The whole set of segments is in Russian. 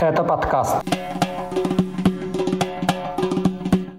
Это подкаст.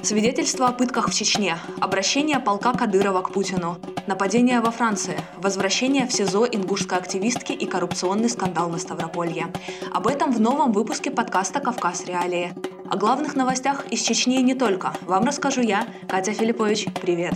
Свидетельства о пытках в Чечне, обращение полка Кадырова к Путину, нападение во Франции, возвращение в СИЗО ингушской активистки и коррупционный скандал на Ставрополье. Об этом в новом выпуске подкаста «Кавказ. Реалии». О главных новостях из Чечни и не только. Вам расскажу я, Катя Филиппович. Привет!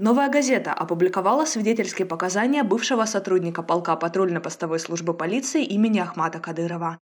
Новая газета опубликовала свидетельские показания бывшего сотрудника полка патрульно-постовой службы полиции имени Ахмата Кадырова.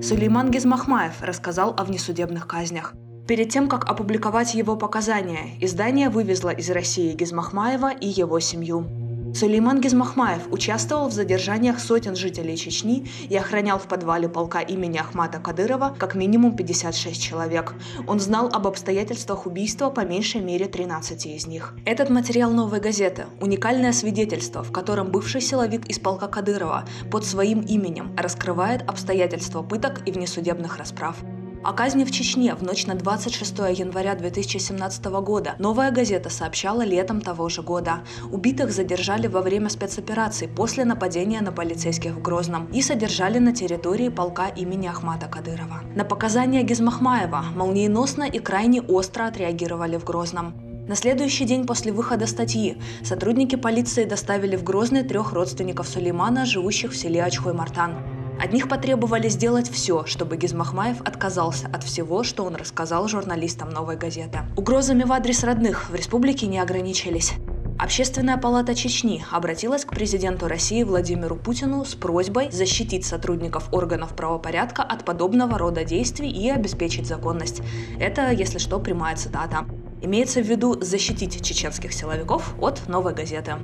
Сулейман Гизмахмаев рассказал о внесудебных казнях. Перед тем, как опубликовать его показания, издание вывезло из России Гизмахмаева и его семью. Сулейман Гизмахмаев участвовал в задержаниях сотен жителей Чечни и охранял в подвале полка имени Ахмата Кадырова как минимум 56 человек. Он знал об обстоятельствах убийства по меньшей мере 13 из них. Этот материал «Новой газеты» – уникальное свидетельство, в котором бывший силовик из полка Кадырова под своим именем раскрывает обстоятельства пыток и внесудебных расправ. О казни в Чечне в ночь на 26 января 2017 года новая газета сообщала летом того же года. Убитых задержали во время спецоперации после нападения на полицейских в Грозном и содержали на территории полка имени Ахмата Кадырова. На показания Гизмахмаева молниеносно и крайне остро отреагировали в Грозном. На следующий день после выхода статьи сотрудники полиции доставили в Грозный трех родственников Сулеймана, живущих в селе Ачхой-Мартан. От них потребовали сделать все, чтобы Гизмахмаев отказался от всего, что он рассказал журналистам «Новой газеты». Угрозами в адрес родных в республике не ограничились. Общественная палата Чечни обратилась к президенту России Владимиру Путину с просьбой защитить сотрудников органов правопорядка от подобного рода действий и обеспечить законность. Это, если что, прямая цитата. Имеется в виду защитить чеченских силовиков от новой газеты.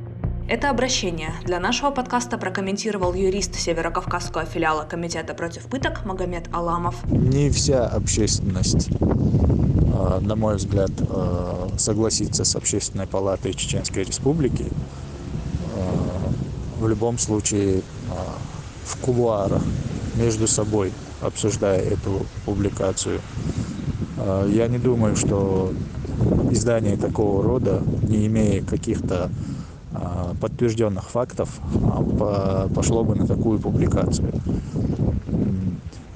Это обращение для нашего подкаста прокомментировал юрист Северокавказского филиала Комитета против пыток Магомед Аламов. Не вся общественность, а, на мой взгляд, а, согласится с Общественной палатой Чеченской Республики. А, в любом случае, в кулуарах между собой обсуждая эту публикацию. Я не думаю, что издание такого рода, не имея каких-то подтвержденных фактов а, пошло бы на такую публикацию.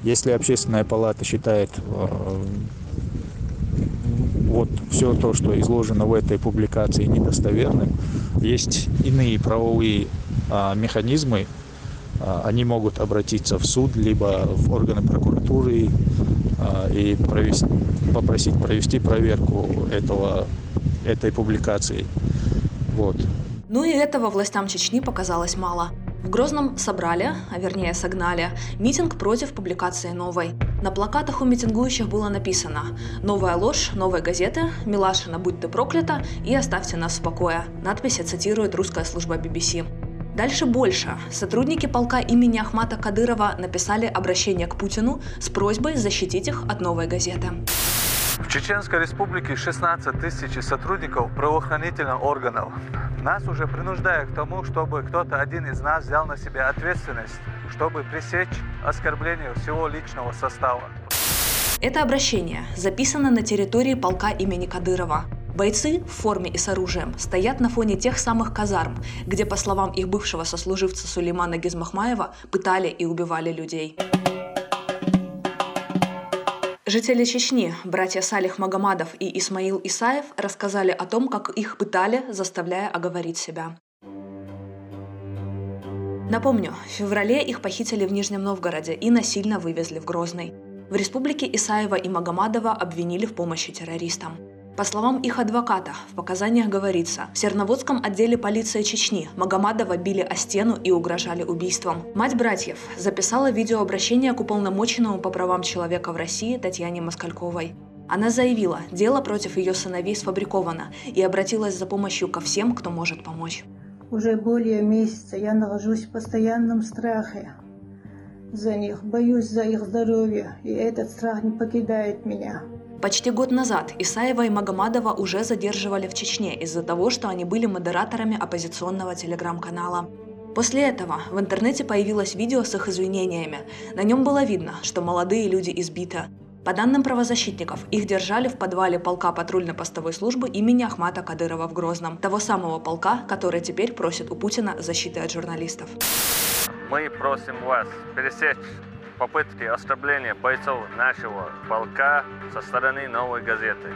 Если общественная палата считает а, вот все то, что изложено в этой публикации недостоверным, есть иные правовые механизмы, они могут обратиться в суд, либо в органы прокуратуры и провести, попросить провести проверку этого, этой публикации. Вот. Ну и этого властям Чечни показалось мало. В Грозном собрали, а вернее согнали, митинг против публикации новой. На плакатах у митингующих было написано «Новая ложь, новой газеты, Милашина, будь ты проклята и оставьте нас в покое». Надписи цитирует русская служба BBC. Дальше больше. Сотрудники полка имени Ахмата Кадырова написали обращение к Путину с просьбой защитить их от новой газеты. В Чеченской Республике 16 тысяч сотрудников правоохранительных органов. Нас уже принуждают к тому, чтобы кто-то один из нас взял на себя ответственность, чтобы пресечь оскорбление всего личного состава. Это обращение записано на территории полка имени Кадырова. Бойцы в форме и с оружием стоят на фоне тех самых казарм, где, по словам их бывшего сослуживца Сулеймана Гизмахмаева, пытали и убивали людей. Жители Чечни, братья Салих Магомадов и Исмаил Исаев, рассказали о том, как их пытали, заставляя оговорить себя. Напомню, в феврале их похитили в Нижнем Новгороде и насильно вывезли в Грозный. В республике Исаева и Магомадова обвинили в помощи террористам. По словам их адвоката, в показаниях говорится, в Серноводском отделе полиции Чечни Магомадова били о стену и угрожали убийством. Мать братьев записала видеообращение к уполномоченному по правам человека в России Татьяне Москальковой. Она заявила, дело против ее сыновей сфабриковано и обратилась за помощью ко всем, кто может помочь. Уже более месяца я нахожусь в постоянном страхе за них, боюсь за их здоровье, и этот страх не покидает меня. Почти год назад Исаева и Магомадова уже задерживали в Чечне из-за того, что они были модераторами оппозиционного телеграм-канала. После этого в интернете появилось видео с их извинениями. На нем было видно, что молодые люди избиты. По данным правозащитников, их держали в подвале полка патрульно-постовой службы имени Ахмата Кадырова в Грозном, того самого полка, который теперь просит у Путина защиты от журналистов. Мы просим вас пересечь попытки оскорбления бойцов нашего полка со стороны новой газеты.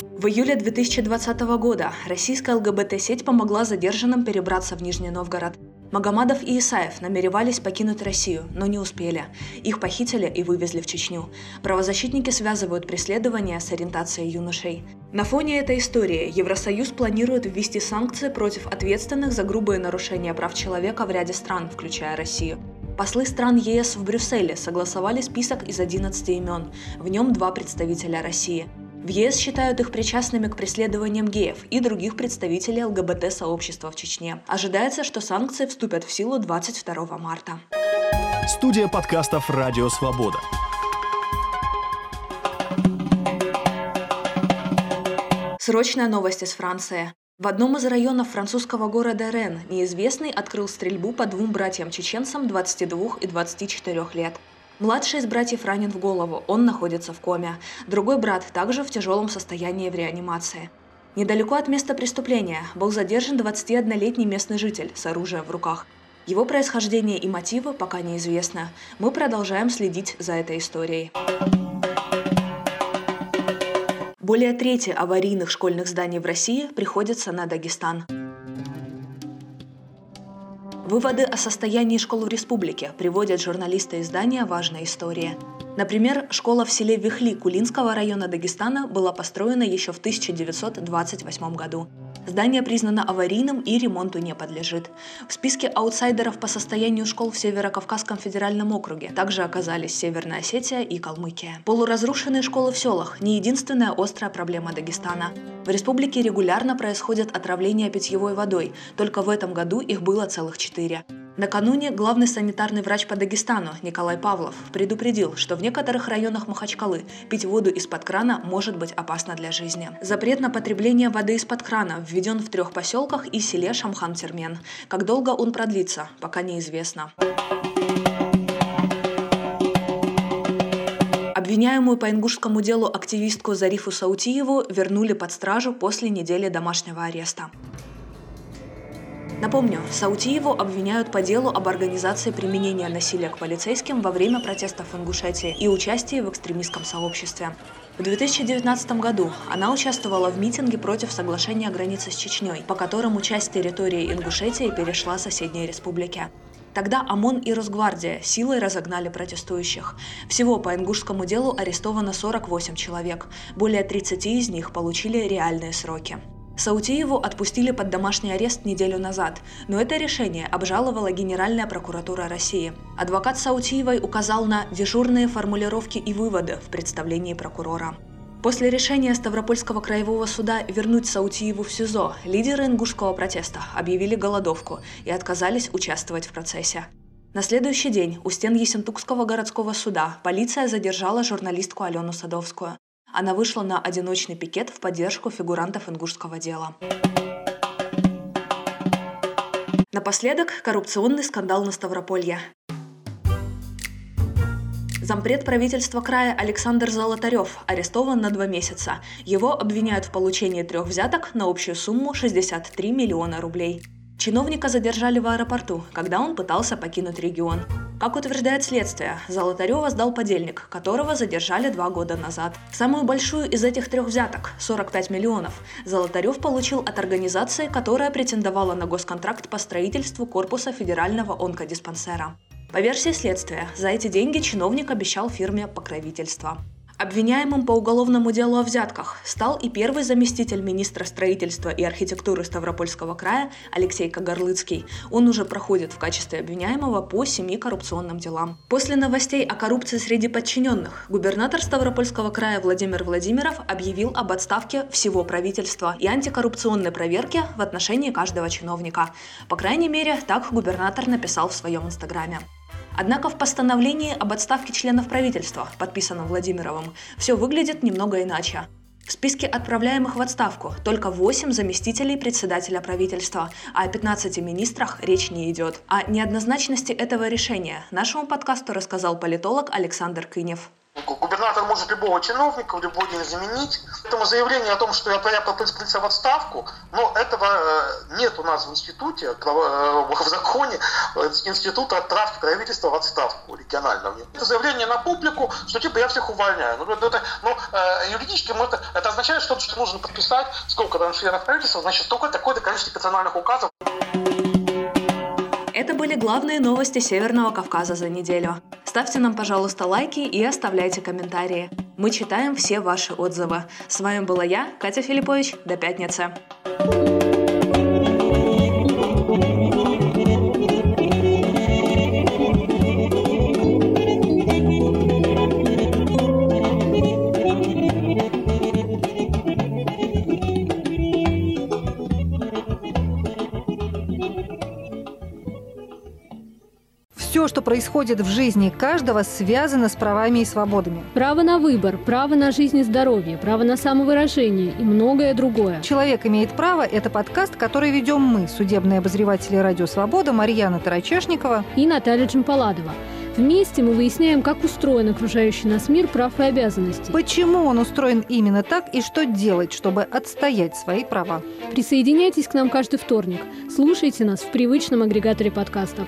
В июле 2020 года российская ЛГБТ-сеть помогла задержанным перебраться в Нижний Новгород. Магомадов и Исаев намеревались покинуть Россию, но не успели. Их похитили и вывезли в Чечню. Правозащитники связывают преследование с ориентацией юношей. На фоне этой истории Евросоюз планирует ввести санкции против ответственных за грубые нарушения прав человека в ряде стран, включая Россию. Послы стран ЕС в Брюсселе согласовали список из 11 имен. В нем два представителя России. В ЕС считают их причастными к преследованиям геев и других представителей ЛГБТ-сообщества в Чечне. Ожидается, что санкции вступят в силу 22 марта. Студия подкастов «Радио Свобода». Срочная новость из Франции. В одном из районов французского города Рен неизвестный открыл стрельбу по двум братьям-чеченцам 22 и 24 лет. Младший из братьев ранен в голову, он находится в коме. Другой брат также в тяжелом состоянии в реанимации. Недалеко от места преступления был задержан 21-летний местный житель с оружием в руках. Его происхождение и мотивы пока неизвестно. Мы продолжаем следить за этой историей. Более трети аварийных школьных зданий в России приходится на Дагестан. Выводы о состоянии школ в республике приводят журналисты издания «Важная история». Например, школа в селе Вихли Кулинского района Дагестана была построена еще в 1928 году. Здание признано аварийным и ремонту не подлежит. В списке аутсайдеров по состоянию школ в Северо-Кавказском федеральном округе также оказались Северная Осетия и Калмыкия. Полуразрушенные школы в селах – не единственная острая проблема Дагестана. В республике регулярно происходят отравления питьевой водой, только в этом году их было целых четыре. Накануне главный санитарный врач по Дагестану Николай Павлов предупредил, что в некоторых районах Махачкалы пить воду из-под крана может быть опасно для жизни. Запрет на потребление воды из-под крана введен в трех поселках и селе Шамхан-Термен. Как долго он продлится, пока неизвестно. Обвиняемую по ингушскому делу активистку Зарифу Саутиеву вернули под стражу после недели домашнего ареста. Напомню, Саутиеву обвиняют по делу об организации применения насилия к полицейским во время протестов в Ингушетии и участии в экстремистском сообществе. В 2019 году она участвовала в митинге против соглашения о границе с Чечней, по которому часть территории Ингушетии перешла соседней республике. Тогда ОМОН и Росгвардия силой разогнали протестующих. Всего по ингушскому делу арестовано 48 человек. Более 30 из них получили реальные сроки. Саутиеву отпустили под домашний арест неделю назад, но это решение обжаловала Генеральная прокуратура России. Адвокат Саутиевой указал на дежурные формулировки и выводы в представлении прокурора. После решения Ставропольского краевого суда вернуть Саутиеву в СИЗО, лидеры ингушского протеста объявили голодовку и отказались участвовать в процессе. На следующий день у стен Ессентукского городского суда полиция задержала журналистку Алену Садовскую. Она вышла на одиночный пикет в поддержку фигурантов ингушского дела. Напоследок коррупционный скандал на Ставрополье. Зампред правительства края Александр Золотарев арестован на два месяца. Его обвиняют в получении трех взяток на общую сумму 63 миллиона рублей. Чиновника задержали в аэропорту, когда он пытался покинуть регион. Как утверждает следствие, Золотарева сдал подельник, которого задержали два года назад. Самую большую из этих трех взяток – 45 миллионов – Золотарев получил от организации, которая претендовала на госконтракт по строительству корпуса федерального онкодиспансера. По версии следствия, за эти деньги чиновник обещал фирме покровительство. Обвиняемым по уголовному делу о взятках стал и первый заместитель министра строительства и архитектуры Ставропольского края Алексей Кагарлыцкий. Он уже проходит в качестве обвиняемого по семи коррупционным делам. После новостей о коррупции среди подчиненных губернатор Ставропольского края Владимир Владимиров объявил об отставке всего правительства и антикоррупционной проверке в отношении каждого чиновника. По крайней мере, так губернатор написал в своем инстаграме. Однако в постановлении об отставке членов правительства, подписанном Владимировым, все выглядит немного иначе. В списке отправляемых в отставку только 8 заместителей председателя правительства, а о 15 министрах речь не идет. О неоднозначности этого решения нашему подкасту рассказал политолог Александр Кынев. Губернатор может любого чиновника в любой день заменить. Поэтому заявление о том, что я, я в отставку, но этого э, нет у нас в институте, в законе института отправки правительства в отставку регионального. Это заявление на публику, что типа я всех увольняю. Ну, это, ну юридически это, это означает, что, что нужно подписать, сколько там членов правительства, значит, столько такое-то количество персональных указов. Были главные новости Северного Кавказа за неделю. Ставьте нам, пожалуйста, лайки и оставляйте комментарии. Мы читаем все ваши отзывы. С вами была я, Катя Филиппович. До пятницы. Происходит в жизни каждого, связано с правами и свободами. Право на выбор, право на жизнь и здоровье, право на самовыражение и многое другое. «Человек имеет право» – это подкаст, который ведем мы, судебные обозреватели «Радио Свобода» Марьяна Тарачешникова и Наталья Джампаладова. Вместе мы выясняем, как устроен окружающий нас мир прав и обязанностей. Почему он устроен именно так и что делать, чтобы отстоять свои права. Присоединяйтесь к нам каждый вторник. Слушайте нас в привычном агрегаторе подкастов.